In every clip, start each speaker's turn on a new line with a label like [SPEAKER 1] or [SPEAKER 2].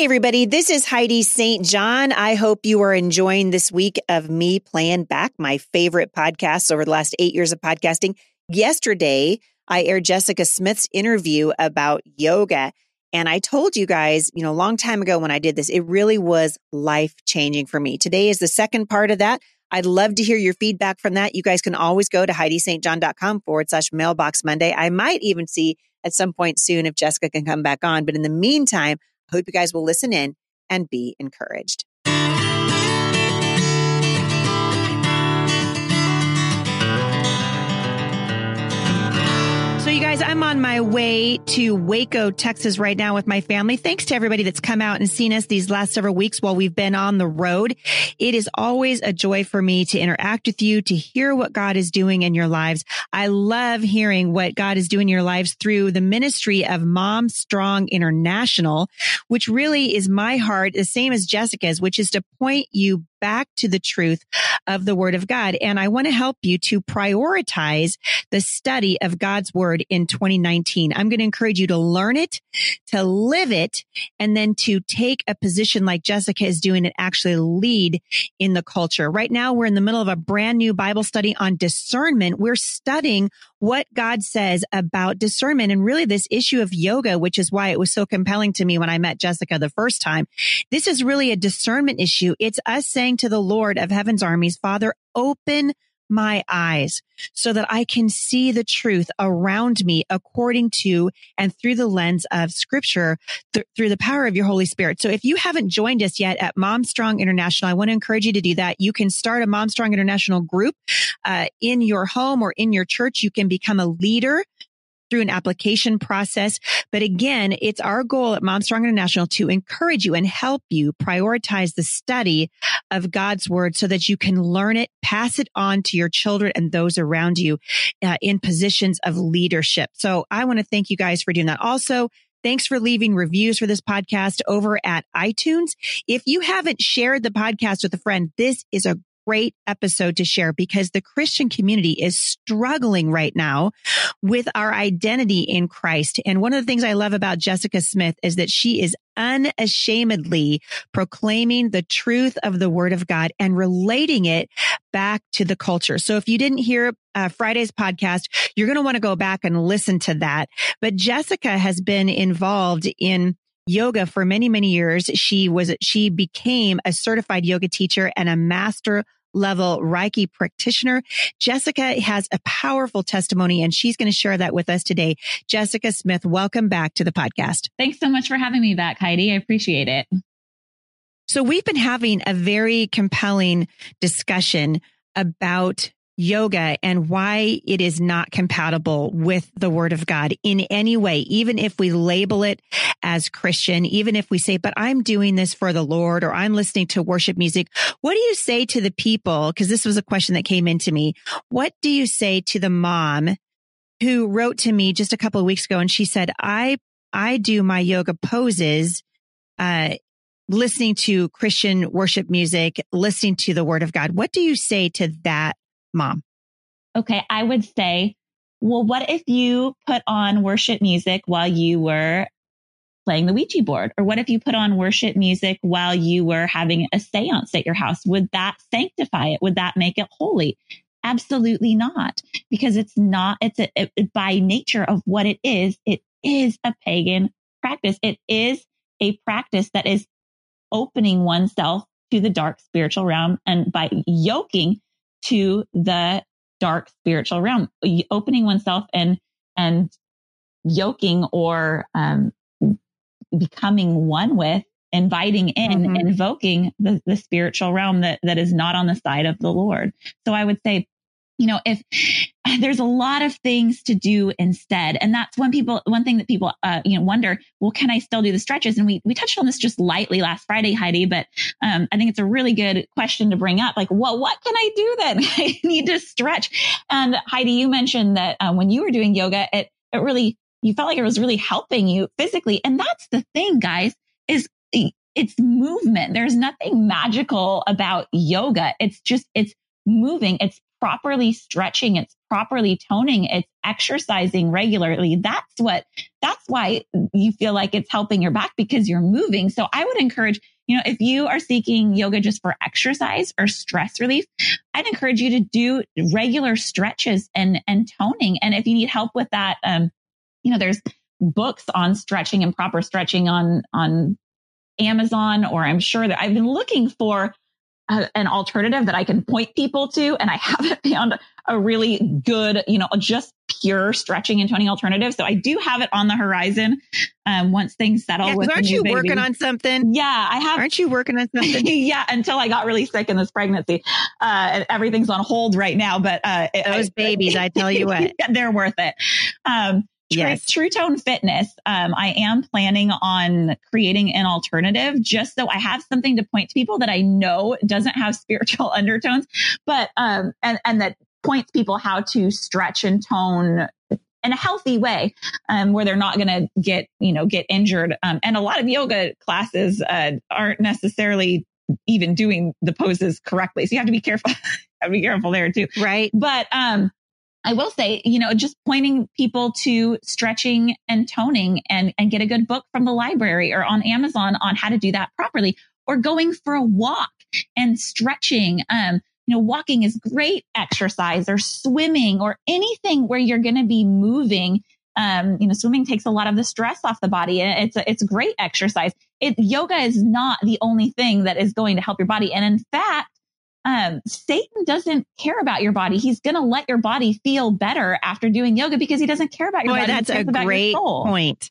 [SPEAKER 1] Hey, everybody, this is Heidi St. John. I hope you are enjoying this week of me playing back my favorite podcasts over the last eight years of podcasting. Yesterday, I aired Jessica Smith's interview about yoga. And I told you guys, you know, a long time ago when I did this, it really was life changing for me. Today is the second part of that. I'd love to hear your feedback from that. You guys can always go to HeidiSt.John.com forward slash mailbox Monday. I might even see at some point soon if Jessica can come back on. But in the meantime, hope you guys will listen in and be encouraged. Guys, I'm on my way to Waco, Texas right now with my family. Thanks to everybody that's come out and seen us these last several weeks while we've been on the road. It is always a joy for me to interact with you, to hear what God is doing in your lives. I love hearing what God is doing in your lives through the ministry of Mom Strong International, which really is my heart, the same as Jessica's, which is to point you back to the truth of the word of God. And I want to help you to prioritize the study of God's word in 2019. I'm going to encourage you to learn it, to live it, and then to take a position like Jessica is doing and actually lead in the culture. Right now, we're in the middle of a brand new Bible study on discernment. We're studying what God says about discernment and really this issue of yoga, which is why it was so compelling to me when I met Jessica the first time. This is really a discernment issue. It's us saying to the Lord of heaven's armies, Father, open my eyes so that I can see the truth around me according to and through the lens of scripture th- through the power of your Holy Spirit. So if you haven't joined us yet at Mom Strong International, I want to encourage you to do that. You can start a Mom Strong International group uh, in your home or in your church. You can become a leader through an application process. But again, it's our goal at Mom Strong International to encourage you and help you prioritize the study of God's word so that you can learn it, pass it on to your children and those around you uh, in positions of leadership. So I want to thank you guys for doing that. Also, Thanks for leaving reviews for this podcast over at iTunes. If you haven't shared the podcast with a friend, this is a great episode to share because the Christian community is struggling right now with our identity in Christ. And one of the things I love about Jessica Smith is that she is unashamedly proclaiming the truth of the word of God and relating it back to the culture. So if you didn't hear uh, Friday's podcast, you're going to want to go back and listen to that. But Jessica has been involved in yoga for many, many years. She was, she became a certified yoga teacher and a master level Reiki practitioner. Jessica has a powerful testimony and she's going to share that with us today. Jessica Smith, welcome back to the podcast.
[SPEAKER 2] Thanks so much for having me back, Heidi. I appreciate it.
[SPEAKER 1] So we've been having a very compelling discussion about yoga and why it is not compatible with the word of God in any way, even if we label it as Christian, even if we say, but I'm doing this for the Lord or I'm listening to worship music. What do you say to the people? Cause this was a question that came into me. What do you say to the mom who wrote to me just a couple of weeks ago and she said, I, I do my yoga poses, uh, listening to Christian worship music, listening to the word of God. What do you say to that mom?
[SPEAKER 2] Okay. I would say, well, what if you put on worship music while you were playing the Ouija board? Or what if you put on worship music while you were having a seance at your house? Would that sanctify it? Would that make it holy? Absolutely not, because it's not, it's a, it, by nature of what it is, it is a pagan practice. It is a practice that is opening oneself to the dark spiritual realm and by yoking to the dark spiritual realm, opening oneself and, and yoking or, um, becoming one with, inviting in, mm-hmm. invoking the, the spiritual realm that, that is not on the side of the Lord. So I would say, you know, if there's a lot of things to do instead, and that's when people, one thing that people, uh, you know, wonder, well, can I still do the stretches? And we, we touched on this just lightly last Friday, Heidi, but, um, I think it's a really good question to bring up. Like, well, what can I do then? I need to stretch. And Heidi, you mentioned that, um, when you were doing yoga, it, it really, you felt like it was really helping you physically. And that's the thing, guys, is it's movement. There's nothing magical about yoga. It's just, it's moving. It's properly stretching, it's properly toning, it's exercising regularly. That's what, that's why you feel like it's helping your back because you're moving. So I would encourage, you know, if you are seeking yoga just for exercise or stress relief, I'd encourage you to do regular stretches and, and toning. And if you need help with that, um, you know, there's books on stretching and proper stretching on, on Amazon, or I'm sure that I've been looking for a, an alternative that I can point people to. And I haven't found a really good, you know, just pure stretching and toning alternative. So I do have it on the horizon. Um, once things settle
[SPEAKER 1] yeah,
[SPEAKER 2] with
[SPEAKER 1] aren't you
[SPEAKER 2] baby.
[SPEAKER 1] working on something?
[SPEAKER 2] Yeah, I have.
[SPEAKER 1] Aren't you working on something?
[SPEAKER 2] yeah, until I got really sick in this pregnancy. Uh, everything's on hold right now, but, uh,
[SPEAKER 1] those I, babies, I tell you what,
[SPEAKER 2] they're worth it. Um, yes. True Tone Fitness, um, I am planning on creating an alternative just so I have something to point to people that I know doesn't have spiritual undertones, but, um, and, and that points people how to stretch and tone in a healthy way, um, where they're not going to get, you know, get injured. Um, and a lot of yoga classes, uh, aren't necessarily even doing the poses correctly. So you have to be careful, have to be careful there too.
[SPEAKER 1] Right.
[SPEAKER 2] But, um, I will say, you know, just pointing people to stretching and toning and, and get a good book from the library or on Amazon on how to do that properly or going for a walk and stretching. Um, you know, walking is great exercise or swimming or anything where you're going to be moving. Um, you know, swimming takes a lot of the stress off the body it's a, it's great exercise. It, yoga is not the only thing that is going to help your body. And in fact, um, Satan doesn't care about your body. He's going to let your body feel better after doing yoga because he doesn't care about your
[SPEAKER 1] Boy,
[SPEAKER 2] body.
[SPEAKER 1] That's a great point.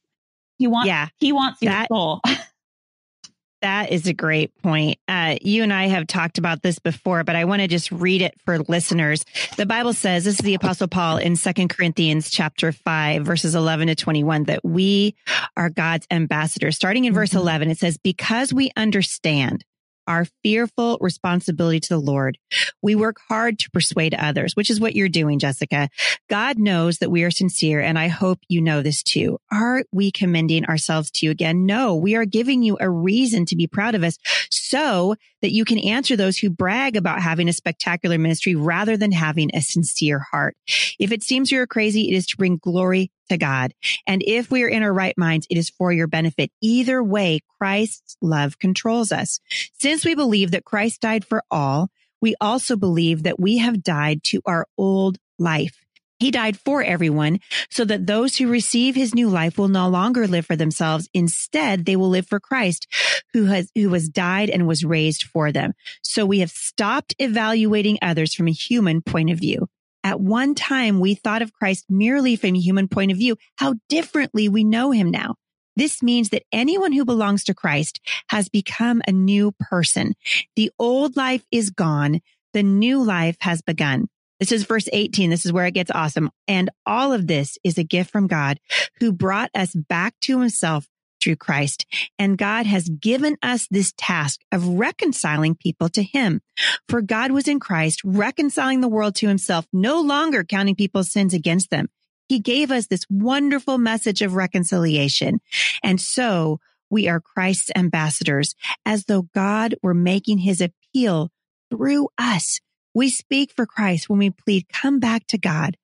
[SPEAKER 2] He wants, yeah, he wants your that, soul.
[SPEAKER 1] that is a great point. Uh, you and I have talked about this before, but I want to just read it for listeners. The Bible says, this is the apostle Paul in second Corinthians chapter five, verses 11 to 21, that we are God's ambassadors. Starting in verse mm-hmm. 11, it says, because we understand our fearful responsibility to the Lord. We work hard to persuade others, which is what you're doing, Jessica. God knows that we are sincere, and I hope you know this too. Are we commending ourselves to you again? No, we are giving you a reason to be proud of us so that you can answer those who brag about having a spectacular ministry rather than having a sincere heart. If it seems you're crazy, it is to bring glory to God. And if we are in our right minds, it is for your benefit. Either way, Christ's love controls us. Since we believe that Christ died for all, we also believe that we have died to our old life. He died for everyone so that those who receive his new life will no longer live for themselves. Instead, they will live for Christ who has, who was died and was raised for them. So we have stopped evaluating others from a human point of view. At one time, we thought of Christ merely from a human point of view. How differently we know him now. This means that anyone who belongs to Christ has become a new person. The old life is gone. The new life has begun. This is verse 18. This is where it gets awesome. And all of this is a gift from God who brought us back to himself through Christ. And God has given us this task of reconciling people to him. For God was in Christ, reconciling the world to himself, no longer counting people's sins against them. He gave us this wonderful message of reconciliation. And so we are Christ's ambassadors as though God were making his appeal through us. We speak for Christ when we plead, come back to God.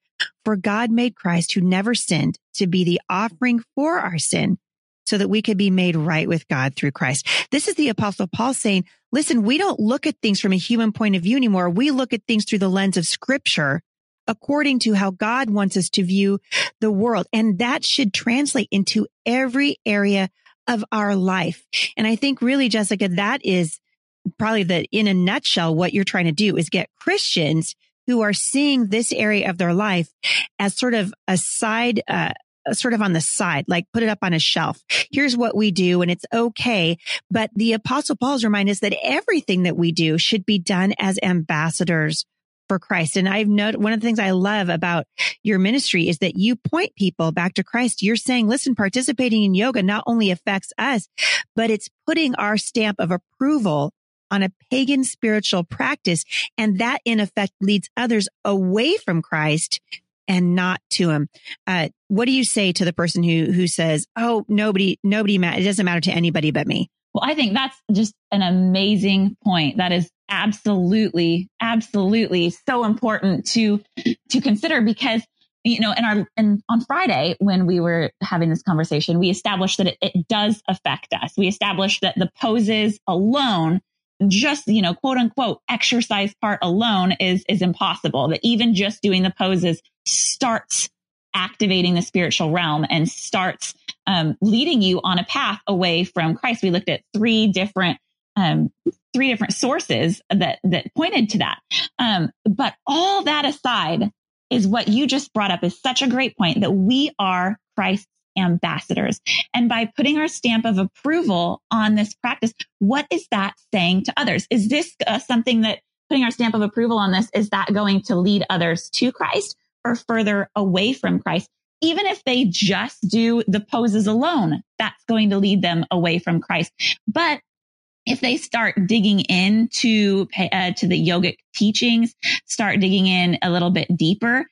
[SPEAKER 1] For God made Christ who never sinned to be the offering for our sin so that we could be made right with God through Christ. This is the apostle Paul saying, listen, we don't look at things from a human point of view anymore. We look at things through the lens of scripture according to how God wants us to view the world. And that should translate into every area of our life. And I think really, Jessica, that is probably that in a nutshell, what you're trying to do is get Christians who are seeing this area of their life as sort of a side, uh, sort of on the side, like put it up on a shelf. Here's what we do and it's okay. But the apostle Paul's remind us that everything that we do should be done as ambassadors for Christ. And I've noted one of the things I love about your ministry is that you point people back to Christ. You're saying, listen, participating in yoga not only affects us, but it's putting our stamp of approval on a pagan spiritual practice. And that in effect leads others away from Christ and not to him. Uh, what do you say to the person who, who says, Oh, nobody, nobody, ma- it doesn't matter to anybody but me?
[SPEAKER 2] Well, I think that's just an amazing point. That is absolutely, absolutely so important to, to consider because you know, in our, and on Friday, when we were having this conversation, we established that it, it does affect us. We established that the poses alone just, you know, quote unquote exercise part alone is, is impossible. That even just doing the poses starts activating the spiritual realm and starts um, leading you on a path away from Christ. We looked at three different um, three different sources that that pointed to that. Um, but all that aside, is what you just brought up is such a great point that we are Christ's ambassadors. And by putting our stamp of approval on this practice, what is that saying to others? Is this uh, something that putting our stamp of approval on this, is that going to lead others to Christ or further away from Christ? Even if they just do the poses alone, that's going to lead them away from Christ. But if they start digging into uh, to the yogic teachings, start digging in a little bit deeper,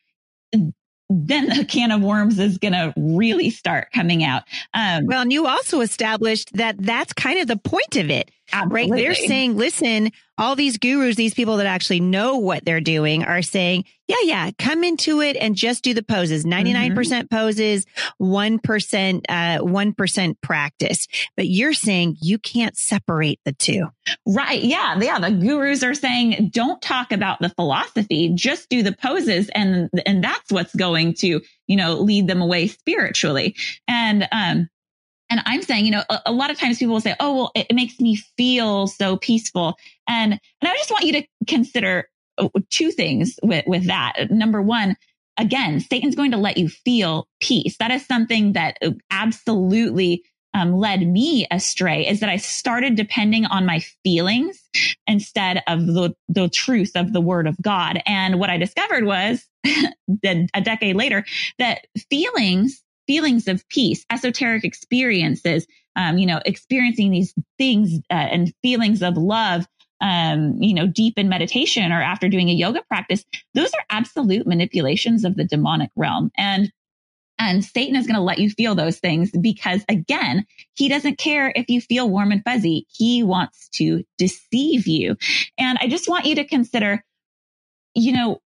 [SPEAKER 2] then the can of worms is going to really start coming out.
[SPEAKER 1] Um, well, and you also established that that's kind of the point of it, absolutely. right? They're saying, listen, all these gurus, these people that actually know what they're doing are saying, yeah, yeah, come into it and just do the poses. 99% mm hmm poses, 1%, uh, 1% practice. But you're saying you can't separate the two.
[SPEAKER 2] Right. Yeah. Yeah. The gurus are saying, don't talk about the philosophy, just do the poses. And, and that's what's going to, you know, lead them away spiritually. And, um, and I'm saying, you know, a, a, lot of times people will say, oh, well, it, it makes me feel so peaceful. And, and I just want you to consider uh, two things with, with that. Number one, again, Satan's going to let you feel peace. That is something that uh, absolutely um, led me astray is that I started depending on my feelings instead of the, the truth of the word of God. And what I discovered was a decade later that feelings feelings of peace, esoteric experiences, um, you know, experiencing these things uh, and feelings of love, um, you know, deep in meditation or after doing a yoga practice, those are absolute manipulations of the demonic realm. And and Satan is going to let you feel those things because again, he doesn't care if you feel warm and fuzzy. He wants to deceive you. And I just want you to consider, you know,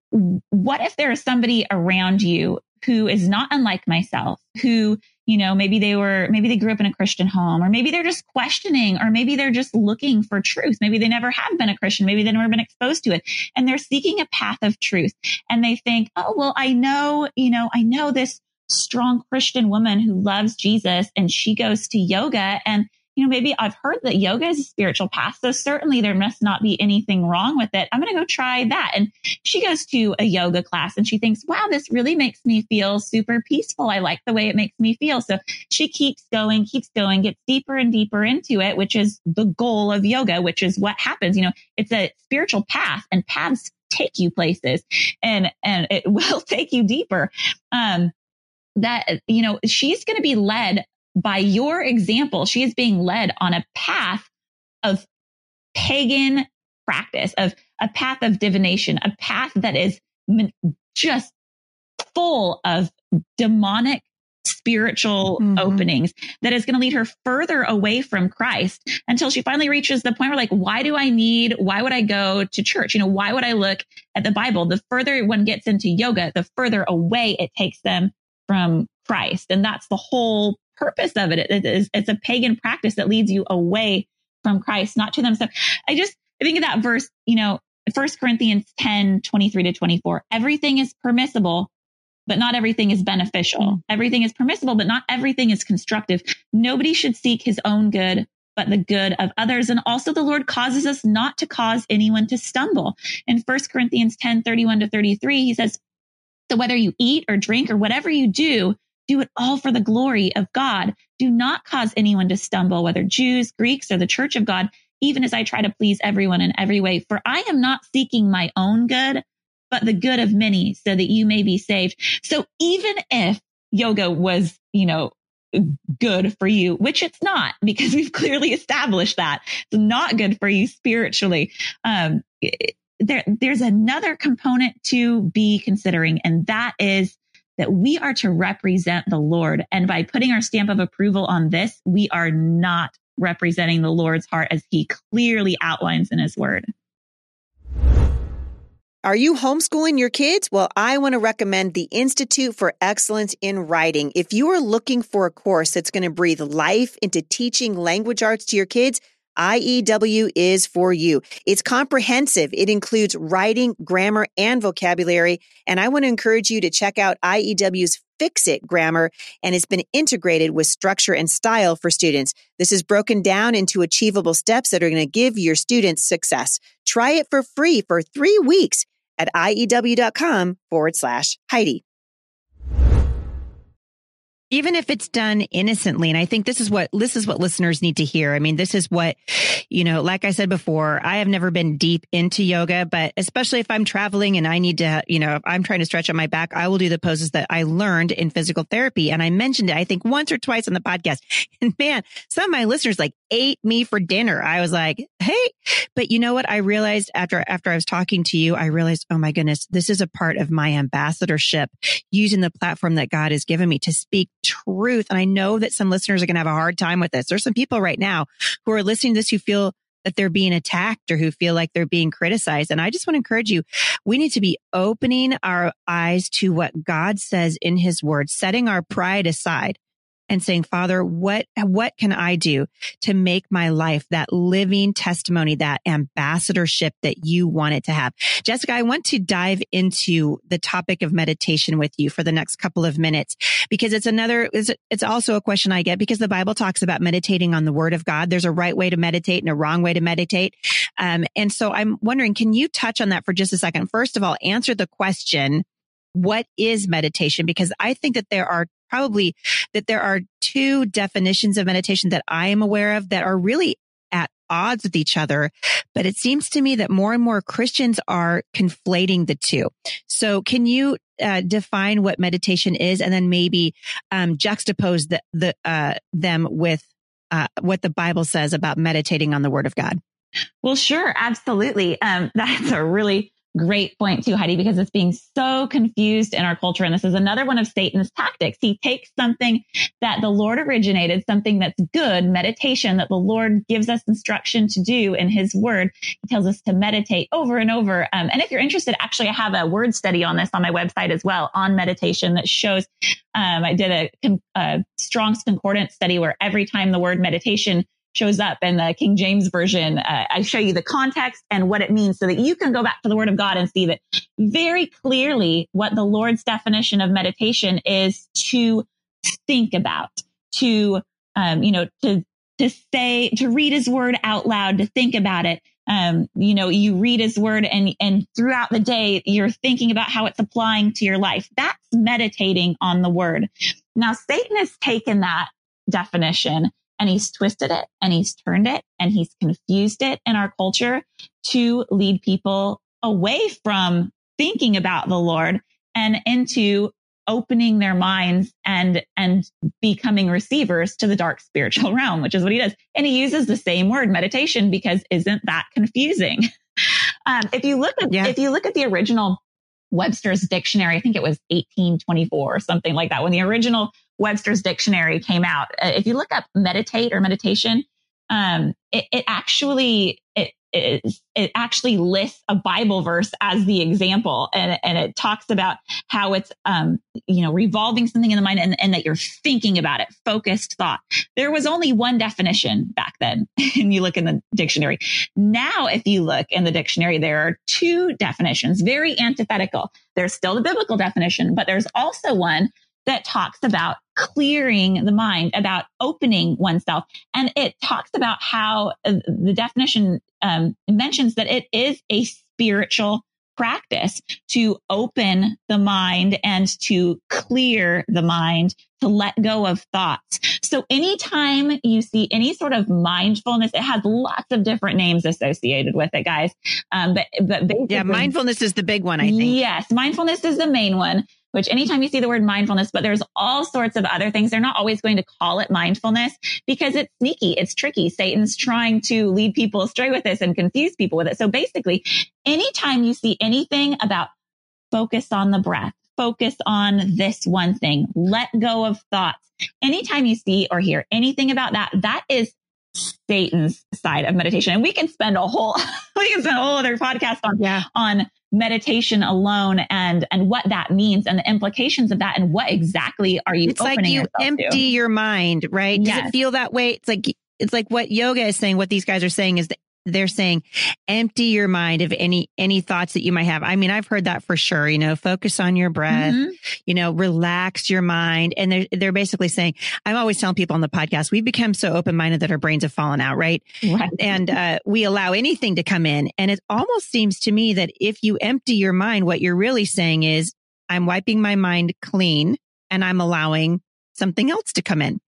[SPEAKER 2] what if there is somebody around you who is not unlike myself, who, you know, maybe they were, maybe they grew up in a Christian home, or maybe they're just questioning, or maybe they're just looking for truth. Maybe they never have been a Christian. Maybe they've never been exposed to it and they're seeking a path of truth. And they think, oh, well, I know, you know, I know this strong Christian woman who loves Jesus and she goes to yoga and you know, maybe I've heard that yoga is a spiritual path. So certainly there must not be anything wrong with it. I'm going to go try that. And she goes to a yoga class and she thinks, wow, this really makes me feel super peaceful. I like the way it makes me feel. So she keeps going, keeps going, gets deeper and deeper into it, which is the goal of yoga, which is what happens. You know, it's a spiritual path and paths take you places and, and it will take you deeper. Um, that, you know, she's going to be led by your example, she is being led on a path of pagan practice, of a path of divination, a path that is just full of demonic spiritual mm-hmm. openings that is going to lead her further away from Christ until she finally reaches the point where like, why do I need, why would I go to church? You know, why would I look at the Bible? The further one gets into yoga, the further away it takes them from Christ. And that's the whole purpose of it. It is, it's a pagan practice that leads you away from Christ, not to themselves. I just, I think of that verse, you know, First Corinthians 10, 23 to 24. Everything is permissible, but not everything is beneficial. Mm. Everything is permissible, but not everything is constructive. Nobody should seek his own good, but the good of others. And also the Lord causes us not to cause anyone to stumble. In First Corinthians 10, 31 to 33, he says, so whether you eat or drink or whatever you do, do it all for the glory of God. Do not cause anyone to stumble, whether Jews, Greeks, or the church of God, even as I try to please everyone in every way. For I am not seeking my own good, but the good of many so that you may be saved. So even if yoga was, you know, good for you, which it's not because we've clearly established that it's not good for you spiritually. Um, there, there's another component to be considering, and that is that we are to represent the Lord. And by putting our stamp of approval on this, we are not representing the Lord's heart as he clearly outlines in his word.
[SPEAKER 1] Are you homeschooling your kids? Well, I want to recommend the Institute for Excellence in Writing. If you are looking for a course that's going to breathe life into teaching language arts to your kids, IEW is for you. It's comprehensive. It includes writing, grammar, and vocabulary. And I want to encourage you to check out IEW's Fix It grammar, and it's been integrated with structure and style for students. This is broken down into achievable steps that are going to give your students success. Try it for free for three weeks at IEW.com forward slash Heidi even if it's done innocently and i think this is what this is what listeners need to hear. I mean this is what you know like i said before i have never been deep into yoga but especially if i'm traveling and i need to you know if i'm trying to stretch on my back i will do the poses that i learned in physical therapy and i mentioned it i think once or twice on the podcast and man some of my listeners like ate me for dinner i was like hey but you know what i realized after after i was talking to you i realized oh my goodness this is a part of my ambassadorship using the platform that god has given me to speak truth. And I know that some listeners are going to have a hard time with this. There's some people right now who are listening to this who feel that they're being attacked or who feel like they're being criticized. And I just want to encourage you. We need to be opening our eyes to what God says in his word, setting our pride aside and saying, Father, what, what can I do to make my life that living testimony, that ambassadorship that you want it to have? Jessica, I want to dive into the topic of meditation with you for the next couple of minutes because it's another, it's, also a question I get because the Bible talks about meditating on the word of God. There's a right way to meditate and a wrong way to meditate. Um, and so I'm wondering, can you touch on that for just a second? First of all, answer the question, what is meditation? Because I think that there are probably that there are two definitions of meditation that I am aware of that are really at odds with each other. But it seems to me that more and more Christians are conflating the two. So can you uh, define what meditation is and then maybe um, juxtapose the, the uh, them with uh, what the Bible says about meditating on the word of God?
[SPEAKER 2] Well, sure. Absolutely. Um, that's a really great point too, Heidi, because it's being so confused in our culture. And this is another one of Satan's tactics. He takes something that the Lord originated, something that's good, meditation that the Lord gives us instruction to do in his word. He tells us to meditate over and over. Um, and if you're interested, actually, I have a word study on this on my website as well on meditation that shows, um, I did a, a Strong's Concordance study where every time the word meditation shows up in the King James version. Uh, I show you the context and what it means so that you can go back to the word of God and see that very clearly what the Lord's definition of meditation is to think about, to, um, you know, to, to say, to read his word out loud, to think about it. Um, you know, you read his word and, and throughout the day, you're thinking about how it's applying to your life. That's meditating on the word. Now, Satan has taken that definition and he's twisted it and he's turned it and he's confused it in our culture to lead people away from thinking about the Lord and into opening their minds and and becoming receivers to the dark spiritual realm which is what he does and he uses the same word meditation because isn't that confusing um, if you look at yeah. if you look at the original webster's dictionary i think it was 1824 or something like that when the original Webster's dictionary came out. Uh, if you look up meditate or meditation, um, it, it actually it, it, actually lists a Bible verse as the example, and and it talks about how it's um you know revolving something in the mind, and, and that you're thinking about it, focused thought. There was only one definition back then, and you look in the dictionary. Now, if you look in the dictionary, there are two definitions, very antithetical. There's still the biblical definition, but there's also one that talks about clearing the mind, about opening oneself. And it talks about how uh, the definition um, mentions that it is a spiritual practice to open the mind and to clear the mind, to let go of thoughts. So anytime you see any sort of mindfulness, it has lots of different names associated with it, guys. Um, but, but
[SPEAKER 1] yeah, mindfulness is the big one, I think.
[SPEAKER 2] Yes, mindfulness is the main one which anytime you see the word mindfulness, but there's all sorts of other things, they're not always going to call it mindfulness because it's sneaky. It's tricky. Satan's trying to lead people astray with this and confuse people with it. So basically, anytime you see anything about focus on the breath, focus on this one thing, let go of thoughts. Anytime you see or hear anything about that, that is Satan's side of meditation. And we can spend a whole, we can spend a whole other podcast on, yeah. on meditation alone and and what that means and the implications of that and what exactly are you
[SPEAKER 1] it's like you empty
[SPEAKER 2] to?
[SPEAKER 1] your mind right does
[SPEAKER 2] Yes.
[SPEAKER 1] it feel that way it's like it's like what yoga is saying what these guys are saying is that they're saying empty your mind of any any thoughts that you might have i mean i've heard that for sure you know focus on your breath
[SPEAKER 2] Mhm.
[SPEAKER 1] you know relax your mind and they're they're basically saying i'm always telling people on the podcast we've become so open-minded that our brains have fallen out right
[SPEAKER 2] Right.
[SPEAKER 1] and uh, we allow anything to come in. And it almost seems to me that if you empty your mind, what you're really saying is, I'm wiping my mind clean and I'm allowing something else to come in.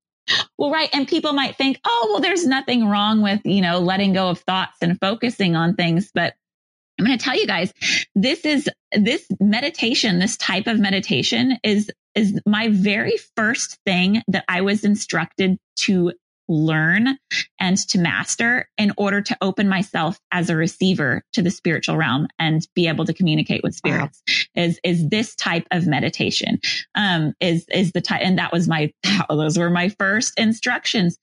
[SPEAKER 2] Well, right. And people might think, oh, well, there's nothing wrong with, you know, letting go of thoughts and focusing on things. But I'm going to tell you guys, this is this meditation, this type of meditation is, is my very first thing that I was instructed to learn and to master in order to open myself as a receiver to the spiritual realm and be able to communicate with
[SPEAKER 1] Wow.
[SPEAKER 2] spirits is, is this type of meditation um, is is the type, and that was my those were my first instructions.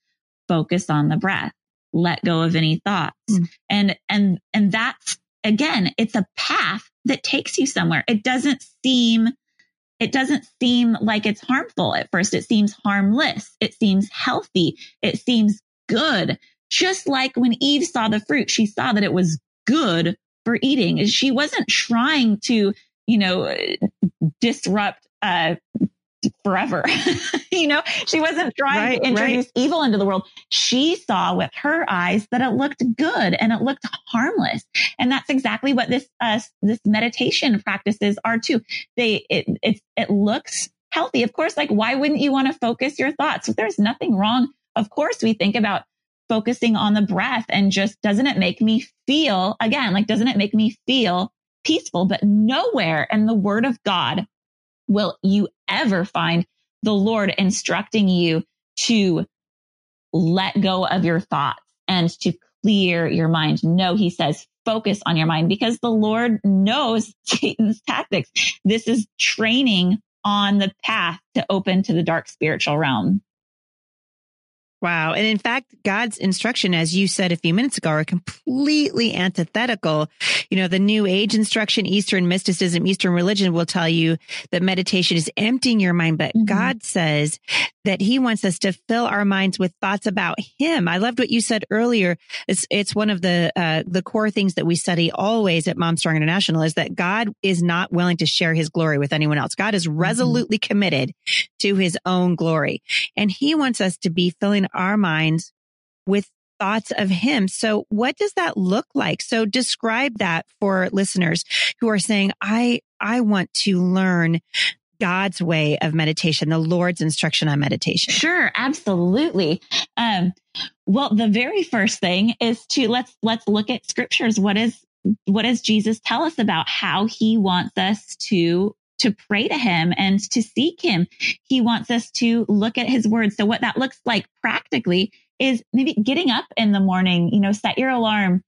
[SPEAKER 2] Focus on the breath. Let go of any thoughts,
[SPEAKER 1] Mm.
[SPEAKER 2] and and and that's again, it's a path that takes you somewhere. It doesn't seem it doesn't seem like it's harmful at first. It seems harmless. It seems healthy. It seems good. Just like when Eve saw the fruit, she saw that it was good for eating. She wasn't trying to, you know, disrupt uh forever. you know, she wasn't trying
[SPEAKER 1] Right,
[SPEAKER 2] to introduce evil into the world. She saw with her eyes that it looked good and it looked harmless. And that's exactly what this uh this meditation practices are too. They it it it looks healthy. Of course, like why wouldn't you want to focus your thoughts? There's nothing wrong. Of course, we think about focusing on the breath and just doesn't it make me feel again, like doesn't it make me feel peaceful? But nowhere in the word of God will you ever find the Lord instructing you to let go of your thoughts and to clear your mind. No, he says focus on your mind because the Lord knows Satan's tactics. This is training on the path to open to the dark spiritual realm.
[SPEAKER 1] Wow. And in fact, God's instruction, as you said a few minutes ago, are completely antithetical. You know, the new age instruction, Eastern mysticism, Eastern religion will tell you that meditation is emptying your mind. But
[SPEAKER 2] Mhm.
[SPEAKER 1] God says that he wants us to fill our minds with thoughts about him. I loved what you said earlier. It's, it's one of the, uh, the core things that we study always at Mom Strong International is that God is not willing to share his glory with anyone else. God is resolutely committed to his own glory. And he wants us to be filling our minds with thoughts of him. So what does that look like? So describe that for listeners who are saying, I, I want to learn God's way of meditation, the Lord's instruction on meditation.
[SPEAKER 2] Sure, absolutely. Um, well, the very first thing is to let's let's look at scriptures. What is what does Jesus tell us about how he wants us to to pray to him and to seek him? He wants us to look at his words. So what that looks like practically is maybe getting up in the morning, you know, set your alarm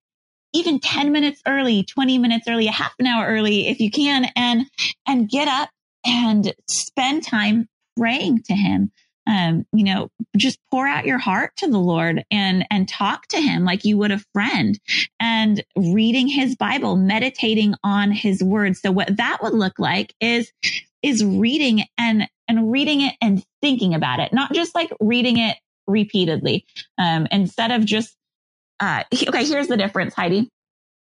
[SPEAKER 2] even 10 minutes early, 20 minutes early, a half an hour early if you can and and get up and spend time praying to him um, you know, just pour out your heart to the Lord and, and talk to him like you would a friend and reading his Bible, meditating on his words. So what that would look like is, is reading and, and reading it and thinking about it, not just like reading it repeatedly. Um, instead of just, uh, okay, here's the difference, Heidi.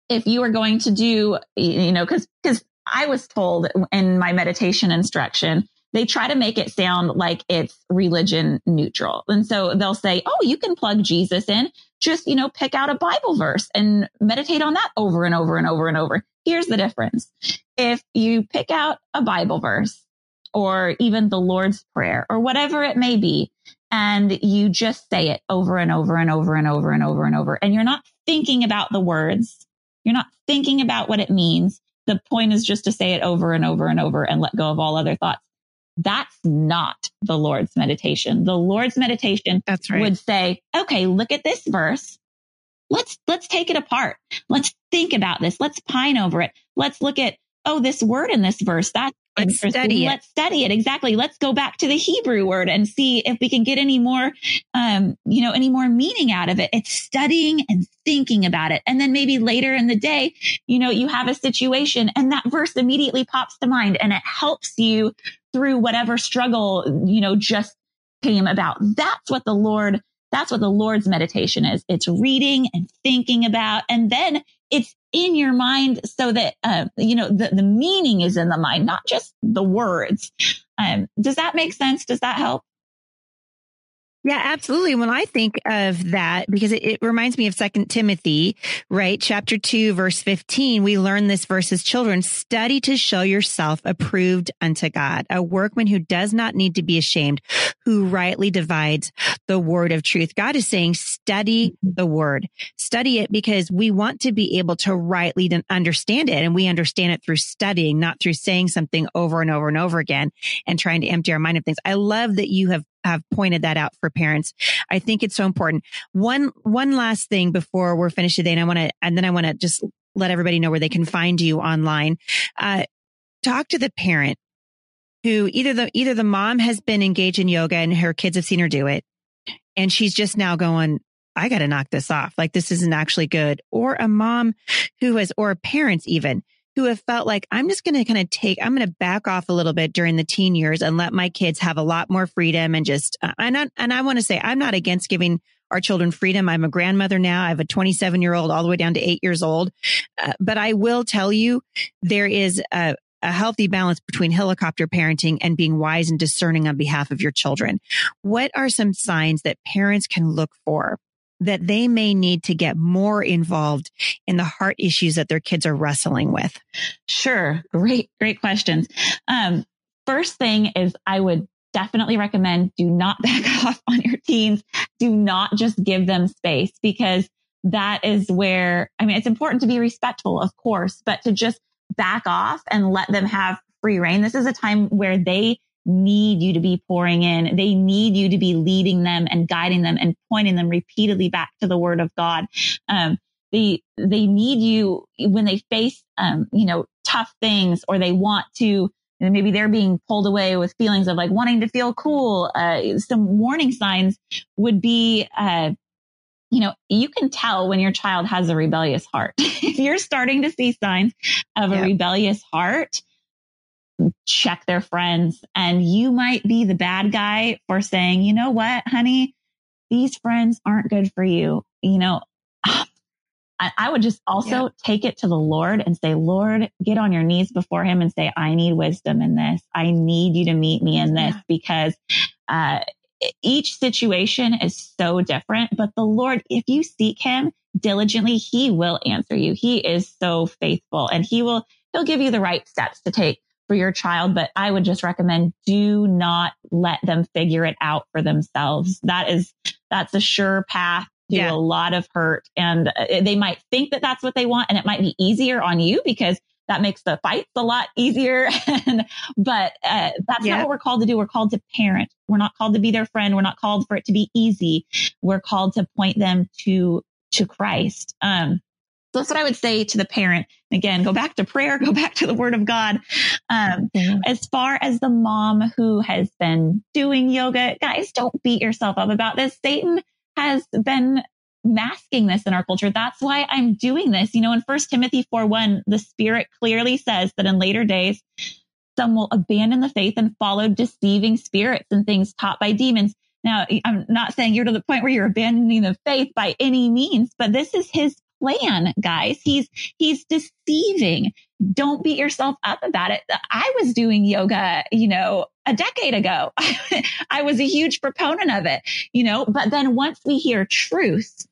[SPEAKER 2] If you are going to do, you know, cause, cause I was told in my meditation instruction, they try to make it sound like it's religion neutral. And so they'll say, Oh, you can plug Jesus in. Just, you know, pick out a Bible verse and meditate on that over and over and over and over. Here's the difference. If you pick out a Bible verse or even the Lord's Prayer or whatever it may be, and you just say it over and over and over and over and over and over, and you're not thinking about the words, you're not thinking about what it means. The point is just to say it over and over and over and let go of all other thoughts that's not the Lord's meditation. The Lord's meditation
[SPEAKER 1] That's right.
[SPEAKER 2] would say, okay, look at this verse. Let's, let's take it apart. Let's think about this. Let's pine over it. Let's look at, oh, this word in this verse, that's
[SPEAKER 1] Let's study
[SPEAKER 2] it. Let's study it. Exactly. Let's go back to the Hebrew word and see if we can get any more, um, you know, any more meaning out of it. It's studying and thinking about it. And then maybe later in the day, you know, you have a situation and that verse immediately pops to mind and it helps you through whatever struggle, you know, just came about. That's what the Lord that's what the Lord's meditation is. It's reading and thinking about, and then it's in your mind so that, uh, you know, the, the meaning is in the mind, not just the words. Um, does that make sense? Does that help?
[SPEAKER 1] Yeah, absolutely. When I think of that, because it, it, reminds me of Second Timothy, right? Chapter two, verse 15, we learn this verse as children, study to show yourself approved unto God, a workman who does not need to be ashamed, who rightly divides the word of truth. God is saying, study mm-hmm. the word, study it because we want to be able to rightly understand it. And we understand it through studying, not through saying something over and over and over again and trying to empty our mind of things. I love that you have have pointed that out for parents. I think it's so important. One, one last thing before we're finished today. And I want to, and then I want to just let everybody know where they can find you online. Uh, talk to the parent who either the, either the mom has been engaged in yoga and her kids have seen her do it. And she's just now going, I got to knock this off. Like this isn't actually good. Or a mom who has, or parents even who have felt like I'm just going to kind of take, I'm going to back off a little bit during the teen years and let my kids have a lot more freedom and just, uh, and I, and I want to say I'm not against giving our children freedom. I'm a grandmother now. I have a 27 year old all the way down to eight years old. Uh, but I will tell you there is a, a healthy balance between helicopter parenting and being wise and discerning on behalf of your children. What are some signs that parents can look for that they may need to get more involved in the heart issues that their kids are wrestling with?
[SPEAKER 2] Sure. Great, great questions. Um, first thing is I would definitely recommend do not back off on your teens. Do not just give them space because that is where, I mean, it's important to be respectful, of course, but to just back off and let them have free reign. This is a time where they need you to be pouring in. They need you to be leading them and guiding them and pointing them repeatedly back to the word of God. Um, they, they need you when they face, um, you know, tough things or they want to, and maybe they're being pulled away with feelings of like wanting to feel cool. Uh, some warning signs would be, uh, you know, you can tell when your child has a rebellious heart. if you're starting to see signs of a rebellious heart, check their friends. And you might be the bad guy for saying, you know what, honey, these friends aren't good for you. You know, I, I would just also yeah. take it to the Lord and say, Lord, get on your knees before him and say, I need wisdom in this. I need you to meet me in this yeah. because, uh, each situation is so different, but the Lord, if you seek him diligently, he will answer you. He is so faithful and he will, he'll give you the right steps to take for your child, but I would just recommend do not let them figure it out for themselves. That is, that's a sure path to yeah. a lot of hurt. And uh, they might think that that's what they want. And it might be easier on you because that makes the fights a lot easier. but uh, that's yeah. not what we're called to do. We're called to parent. We're not called to be their friend. We're not called for it to be easy. We're called to point them to to Christ. Um, so that's what I would say to the parent. Again, go back to prayer, go back to the word of God. Um, mm-hmm. As far as the mom who has been doing yoga, guys, don't beat yourself up about this. Satan has been masking this in our culture. That's why I'm doing this. You know, in First Timothy 4 1, the Spirit clearly says that in later days, some will abandon the faith and follow deceiving spirits and things taught by demons. Now, I'm not saying you're to the point where you're abandoning the faith by any means, but this is his plan, guys. He's, he's deceiving. Don't beat yourself up about it. I was doing yoga, you know, a decade ago. I was a huge proponent of it, you know, but then once we hear truth,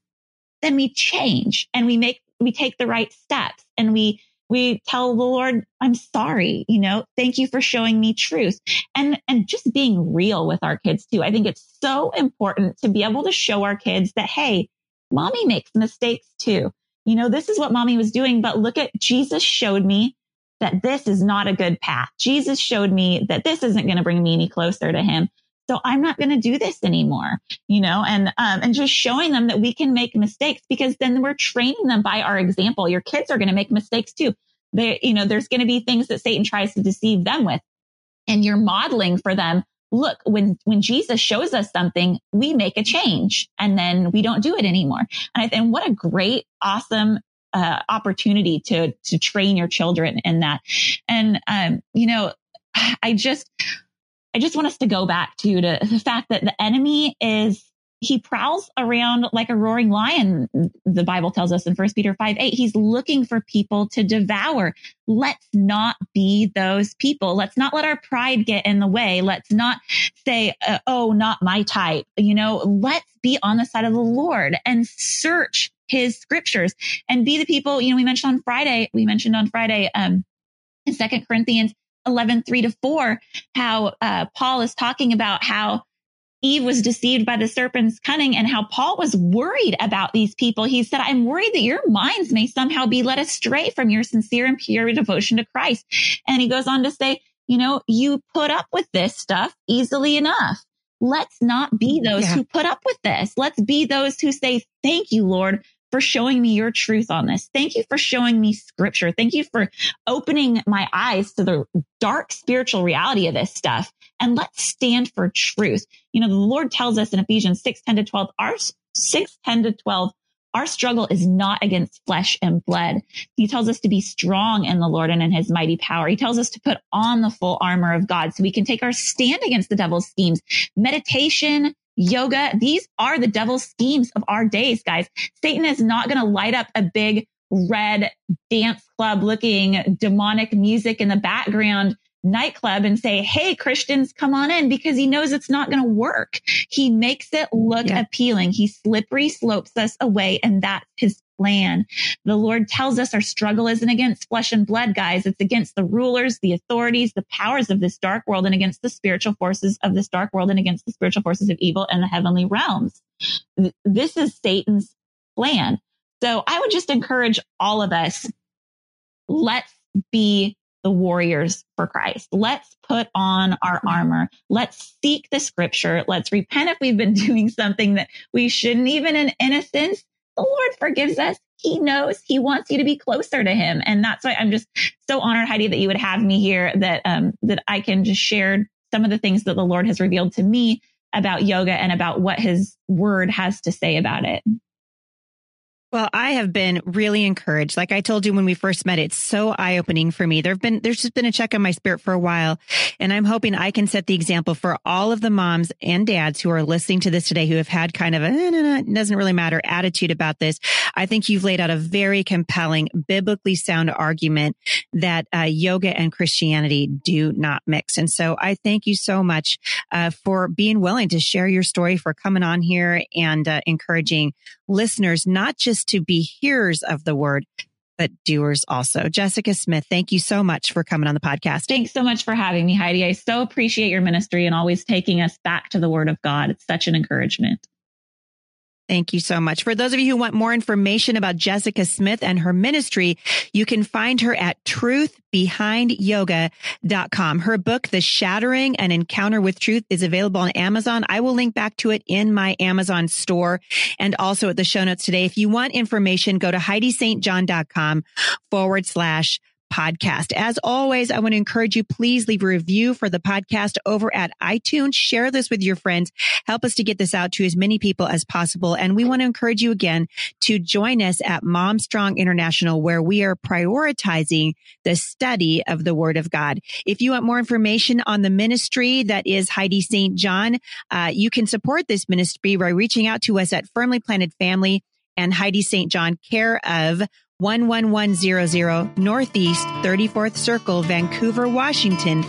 [SPEAKER 2] then we change and we make, we take the right steps and we, we tell the Lord, I'm sorry, you know, thank you for showing me truth and, and just being real with our kids too. I think it's so important to be able to show our kids that, Hey, mommy makes mistakes too. You know, this is what mommy was doing, but look at Jesus showed me that this is not a good path. Jesus showed me that this isn't going to bring me any closer to him. So I'm not going to do this anymore, you know, and, um, and just showing them that we can make mistakes because then we're training them by our example. Your kids are going to make mistakes too. They, you know, there's going to be things that Satan tries to deceive them with. and you're modeling for them look, when, when Jesus shows us something, we make a change and then we don't do it anymore. And I think what a great, awesome uh, opportunity to to train your children in that. And um, you know, I just I just want us to go back to, to the fact that the enemy is he prowls around like a roaring lion. The Bible tells us in First Peter 5 8, he's looking for people to devour. Let's not be those people. Let's not let our pride get in the way. Let's not say, uh, oh, not my type. You know, let's be on the side of the Lord and search his scriptures and be the people, you know, we mentioned on Friday, we mentioned on Friday, um, in Second Corinthians 11, 3 to 4, how uh, Paul is talking about how Eve was deceived by the serpent's cunning and how Paul was worried about these people. He said, I'm worried that your minds may somehow be led astray from your sincere and pure devotion to Christ. And he goes on to say, you know, you put up with this stuff easily enough. Let's not be those yeah. who put up with this. Let's be those who say, thank you, Lord, for showing me your truth on this. Thank you for showing me scripture. Thank you for opening my eyes to the dark spiritual reality of this stuff. And let's stand for truth. You know, the Lord tells us in Ephesians 6, 10 to 12, our 6, 10 to 12, our struggle is not against flesh and blood. He tells us to be strong in the Lord and in his mighty power. He tells us to put on the full armor of God so we can take our stand against the devil's schemes. Meditation, yoga. These are the devil's schemes of our days, guys. Satan is not going to light up a big red dance club looking demonic music in the background nightclub and say, Hey, Christians, come on in because he knows it's not going to work. He makes it look yeah. appealing. He slippery slopes us away. And that's his plan. The Lord tells us our struggle isn't against flesh and blood, guys. It's against the rulers, the authorities, the powers of this dark world and against the spiritual forces of this dark world and against the spiritual forces of evil in the heavenly realms. This is Satan's plan. So I would just encourage all of us, let's be the warriors for Christ. Let's put on our armor. Let's seek the scripture. Let's repent if we've been doing something that we shouldn't even in innocence the Lord forgives us. He knows he wants you to be closer to him. And that's why I'm just so honored, Heidi, that you would have me here, that, um, that I can just share some of the things that the Lord has revealed to me about yoga and about what his word has to say about it.
[SPEAKER 1] Well, I have been really encouraged. Like I told you when we first met, it's so eye opening for me. There've been, there's just been a check on my spirit for a while. And I'm hoping I can set the example for all of the moms and dads who are listening to this today who have had kind of a, eh, it doesn't really matter attitude about this. I think you've laid out a very compelling, biblically sound argument that uh, yoga and Christianity do not mix. And so I thank you so much uh, for being willing to share your story, for coming on here and uh, encouraging listeners, not just to be hearers of the word, but doers also. Jessica Smith, thank you so much for coming on the podcast.
[SPEAKER 2] Thanks so much for having me, Heidi. I so appreciate your ministry and always taking us back to the word of God. It's such an encouragement.
[SPEAKER 1] Thank you so much. For those of you who want more information about Jessica Smith and her ministry, you can find her at truthbehindyoga.com. Her book, The Shattering an Encounter with Truth is available on Amazon. I will link back to it in my Amazon store and also at the show notes today. If you want information, go to HeidiSt.John.com forward slash podcast. As always, I want to encourage you, please leave a review for the podcast over at iTunes. Share this with your friends. Help us to get this out to as many people as possible. And we want to encourage you again to join us at Mom Strong International, where we are prioritizing the study of the word of God. If you want more information on the ministry that is Heidi St. John, uh, you can support this ministry by reaching out to us at Firmly Planted Family and Heidi St. John, care of 11100 Northeast 34th Circle, Vancouver, Washington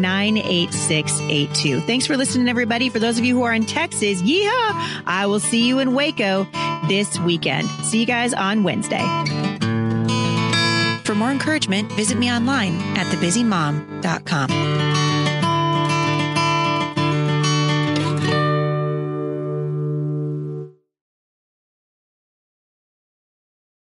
[SPEAKER 1] 98682. Thanks for listening, everybody. For those of you who are in Texas, yeehaw! I will see you in Waco this weekend. See you guys on Wednesday. For more encouragement, visit me online at thebusymom.com.